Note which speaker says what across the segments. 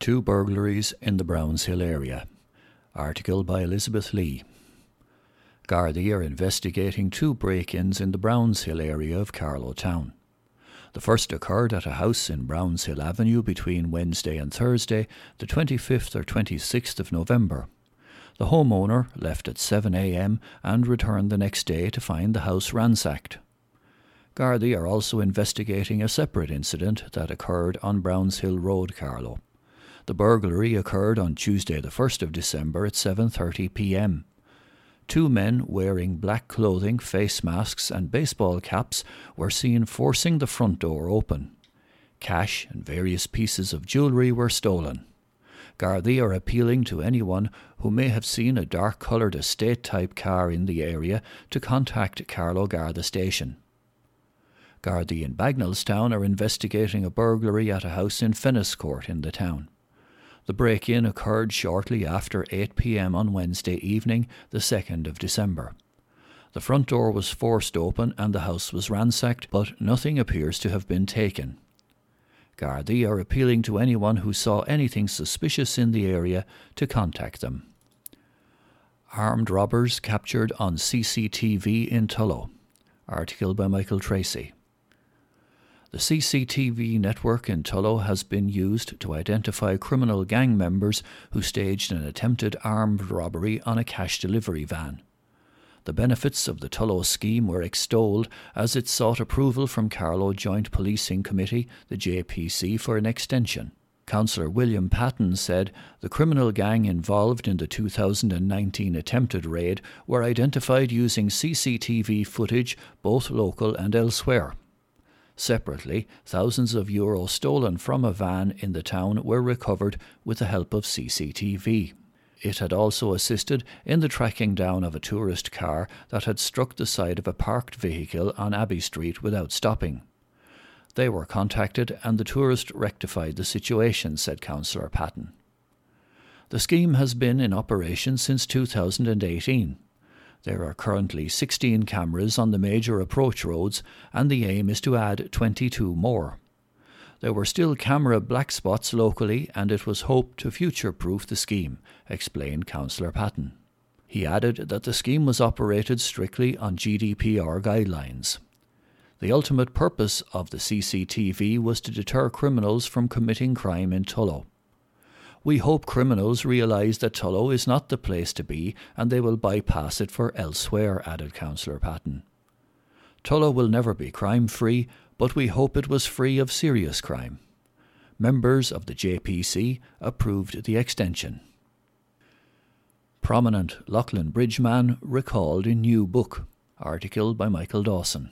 Speaker 1: Two burglaries in the Browns Hill area. Article by Elizabeth Lee. Gardaí are investigating two break ins in the Browns Hill area of Carlow Town. The first occurred at a house in Browns Hill Avenue between Wednesday and Thursday, the 25th or 26th of November. The homeowner left at 7am and returned the next day to find the house ransacked. Gardaí are also investigating a separate incident that occurred on Browns Hill Road, Carlow. The burglary occurred on Tuesday the 1st of December at 7:30 p.m. Two men wearing black clothing, face masks and baseball caps were seen forcing the front door open. Cash and various pieces of jewellery were stolen. Gardaí are appealing to anyone who may have seen a dark coloured estate type car in the area to contact Carlow Garda station. Gardaí in Bagnallstown are investigating a burglary at a house in Fenniscourt in the town. The break in occurred shortly after 8 pm on Wednesday evening, the 2nd of December. The front door was forced open and the house was ransacked, but nothing appears to have been taken. Gardaí are appealing to anyone who saw anything suspicious in the area to contact them. Armed robbers captured on CCTV in Tullow. Article by Michael Tracy. The CCTV network in Tullow has been used to identify criminal gang members who staged an attempted armed robbery on a cash delivery van. The benefits of the Tullow scheme were extolled as it sought approval from Carlow Joint Policing Committee, the JPC, for an extension. Councillor William Patton said the criminal gang involved in the 2019 attempted raid were identified using CCTV footage both local and elsewhere. Separately, thousands of euros stolen from a van in the town were recovered with the help of CCTV. It had also assisted in the tracking down of a tourist car that had struck the side of a parked vehicle on Abbey Street without stopping. They were contacted and the tourist rectified the situation, said Councillor Patton. The scheme has been in operation since 2018. There are currently 16 cameras on the major approach roads, and the aim is to add 22 more. There were still camera black spots locally, and it was hoped to future proof the scheme, explained Councillor Patton. He added that the scheme was operated strictly on GDPR guidelines. The ultimate purpose of the CCTV was to deter criminals from committing crime in Tullow. We hope criminals realise that Tullow is not the place to be and they will bypass it for elsewhere, added Councillor Patton. Tullow will never be crime free, but we hope it was free of serious crime. Members of the JPC approved the extension. Prominent Leighlin Bridge man recalled in new book. Article by Michael Dawson.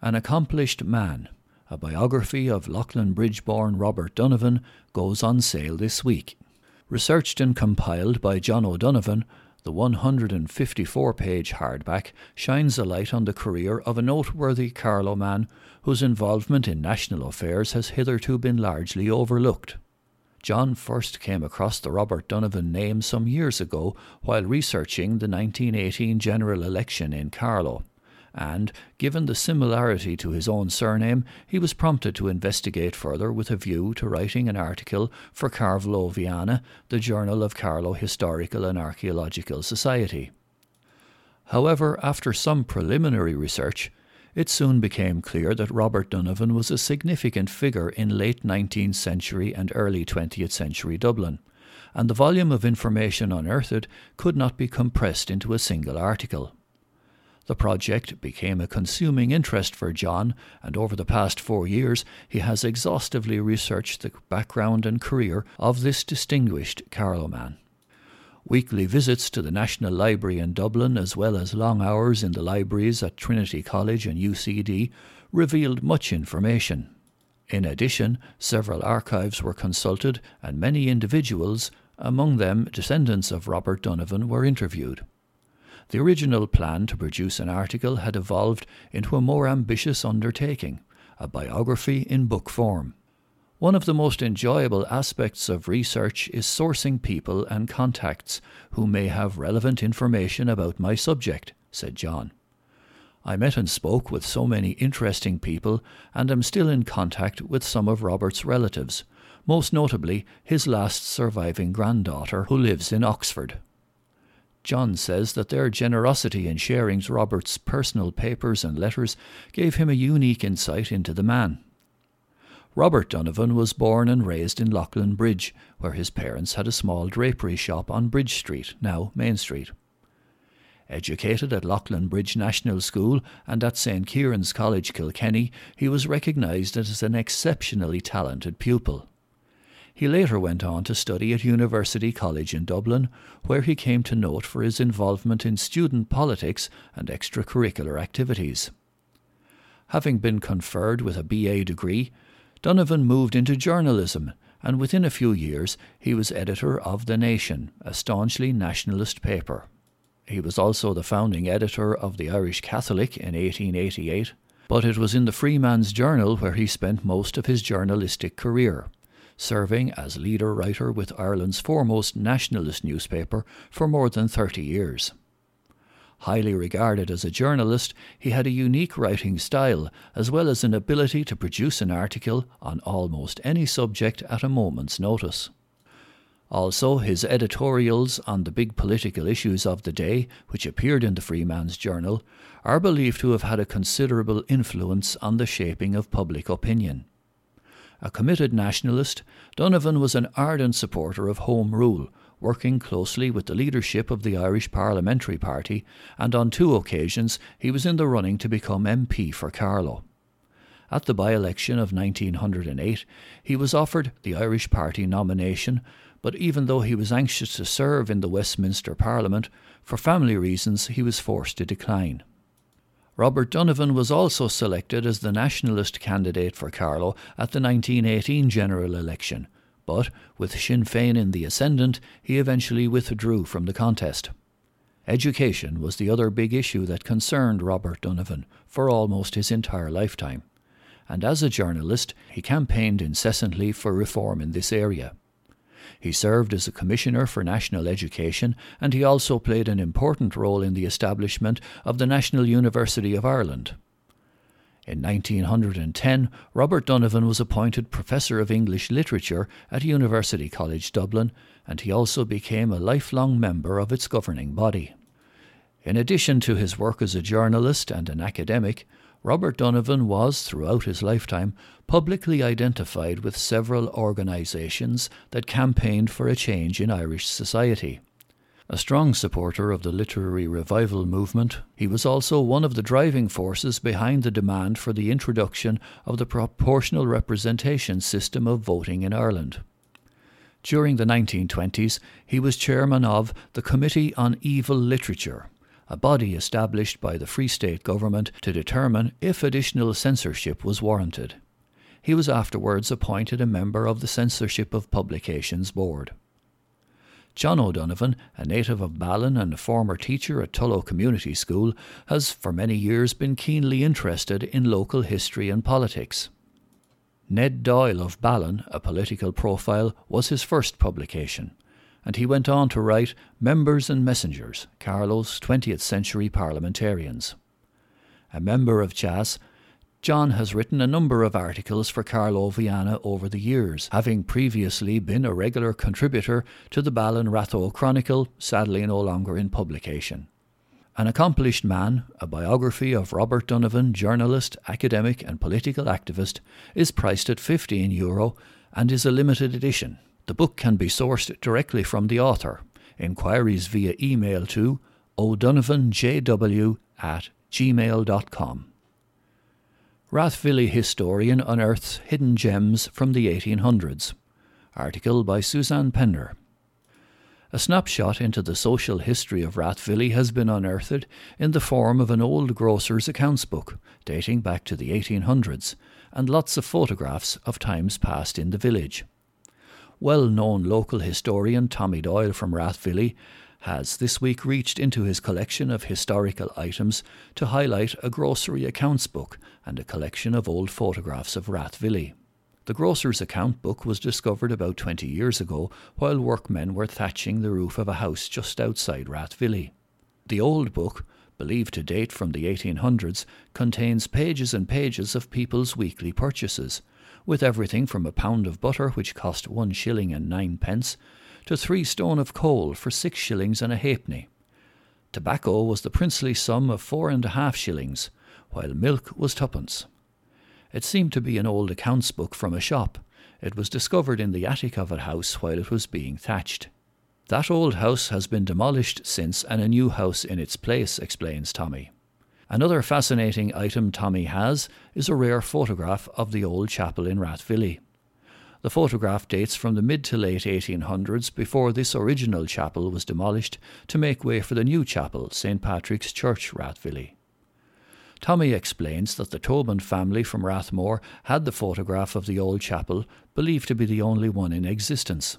Speaker 1: An accomplished man a biography of Leighlin Bridge born Robert Donovan goes on sale this week. Researched and compiled by John O'Donovan, the 154 page hardback shines a light on the career of a noteworthy Carlow man whose involvement in national affairs has hitherto been largely overlooked. John first came across the Robert Donovan name some years ago while researching the 1918 general election in Carlow and, given the similarity to his own surname, he was prompted to investigate further with a view to writing an article for Carloviana, the Journal of Carlow Historical and Archaeological Society. However, after some preliminary research, it soon became clear that Robert Donovan was a significant figure in late 19th century and early 20th century Dublin, and the volume of information unearthed could not be compressed into a single article. The project became a consuming interest for John, and over the past four years he has exhaustively researched the background and career of this distinguished Carlow man. Weekly visits to the National Library in Dublin, as well as long hours in the libraries at Trinity College and UCD, revealed much information. In addition, several archives were consulted, and many individuals, among them descendants of Robert Donovan, were interviewed. The original plan to produce an article had evolved into a more ambitious undertaking, a biography in book form. One of the most enjoyable aspects of research is sourcing people and contacts who may have relevant information about my subject, said John. I met and spoke with so many interesting people and am still in contact with some of Robert's relatives, most notably his last surviving granddaughter, who lives in Oxford. John says that their generosity in sharing Robert's personal papers and letters gave him a unique insight into the man. Robert Donovan was born and raised in Leighlin Bridge, where his parents had a small drapery shop on Bridge Street, now Main Street. Educated at Leighlin Bridge National School and at St. Kieran's College, Kilkenny, he was recognised as an exceptionally talented pupil. He later went on to study at University College in Dublin, where he came to note for his involvement in student politics and extracurricular activities. Having been conferred with a BA degree, Donovan moved into journalism, and within a few years he was editor of The Nation, a staunchly nationalist paper. He was also the founding editor of the Irish Catholic in 1888, but it was in the Freeman's Journal where he spent most of his journalistic career, serving as leader writer with Ireland's foremost nationalist newspaper for more than 30 years. Highly regarded as a journalist, he had a unique writing style, as well as an ability to produce an article on almost any subject at a moment's notice. Also, his editorials on the big political issues of the day, which appeared in the Freeman's Journal, are believed to have had a considerable influence on the shaping of public opinion. A committed nationalist, Donovan was an ardent supporter of Home Rule, working closely with the leadership of the Irish Parliamentary Party, and on two occasions he was in the running to become MP for Carlow. At the by election of 1908, he was offered the Irish Party nomination, but even though he was anxious to serve in the Westminster Parliament, for family reasons he was forced to decline. Robert Donovan was also selected as the nationalist candidate for Carlow at the 1918 general election, but with Sinn Féin in the ascendant, he eventually withdrew from the contest. Education was the other big issue that concerned Robert Donovan for almost his entire lifetime, and as a journalist, he campaigned incessantly for reform in this area. He served as a Commissioner for National Education, and he also played an important role in the establishment of the National University of Ireland. In 1910, Robert Donovan was appointed Professor of English Literature at University College Dublin, and he also became a lifelong member of its governing body. In addition to his work as a journalist and an academic, Robert Donovan was, throughout his lifetime, publicly identified with several organisations that campaigned for a change in Irish society. A strong supporter of the literary revival movement, he was also one of the driving forces behind the demand for the introduction of the proportional representation system of voting in Ireland. During the 1920s, he was chairman of the Committee on Evil Literature, a body established by the Free State government to determine if additional censorship was warranted. He was afterwards appointed a member of the Censorship of Publications Board. John O'Donovan, a native of Ballon and a former teacher at Tullow Community School, has for many years been keenly interested in local history and politics. Ned Doyle of Ballon, a political profile, was his first publication, and he went on to write Members and Messengers, Carlow's 20th Century Parliamentarians. A member of CHAS, John has written a number of articles for Carloviana over the years, having previously been a regular contributor to the Ballon Rathoe Chronicle, sadly no longer in publication. An accomplished man, a biography of Robert Donovan, journalist, academic, and political activist, is priced at 15 euro and is a limited edition. The book can be sourced directly from the author. Inquiries via email to o'donovanjw at gmail.com. Rathvilly historian unearths hidden gems from the 1800s. Article by Suzanne Pender. A snapshot into the social history of Rathvilly has been unearthed in the form of an old grocer's accounts book dating back to the 1800s and lots of photographs of times past in the village. Well known local historian Tommy Doyle from Rathvilly has this week reached into his collection of historical items to highlight a grocery accounts book and a collection of old photographs of Rathvilly. The grocer's account book was discovered about 20 years ago while workmen were thatching the roof of a house just outside Rathvilly. The old book, believed to date from the 1800s, contains pages and pages of people's weekly purchases, with everything from a pound of butter, which cost one shilling and ninepence, to three stone of coal for six shillings and a halfpenny. Tobacco was the princely sum of four and a half shillings, while milk was twopence. It seemed to be an old accounts book from a shop. It was discovered in the attic of a house while it was being thatched. That old house has been demolished since and a new house in its place, explains Tommy. Another fascinating item Tommy has is a rare photograph of the old chapel in Rathvilly. The photograph dates from the mid to late 1800s before this original chapel was demolished to make way for the new chapel, St Patrick's Church, Rathvilly. Tommy explains that the Tobin family from Rathmore had the photograph of the old chapel, believed to be the only one in existence.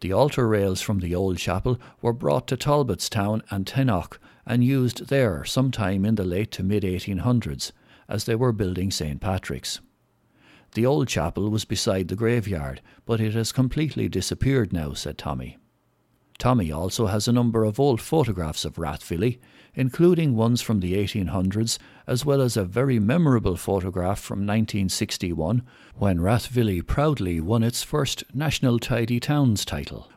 Speaker 1: The altar rails from the old chapel were brought to Talbotstown and Tinnock and used there sometime in the late to mid 1800s as they were building St Patrick's. The old chapel was beside the graveyard, but it has completely disappeared now, said Tommy. Tommy also has a number of old photographs of Rathvilly, including ones from the 1800s, as well as a very memorable photograph from 1961 when Rathvilly proudly won its first National Tidy Towns title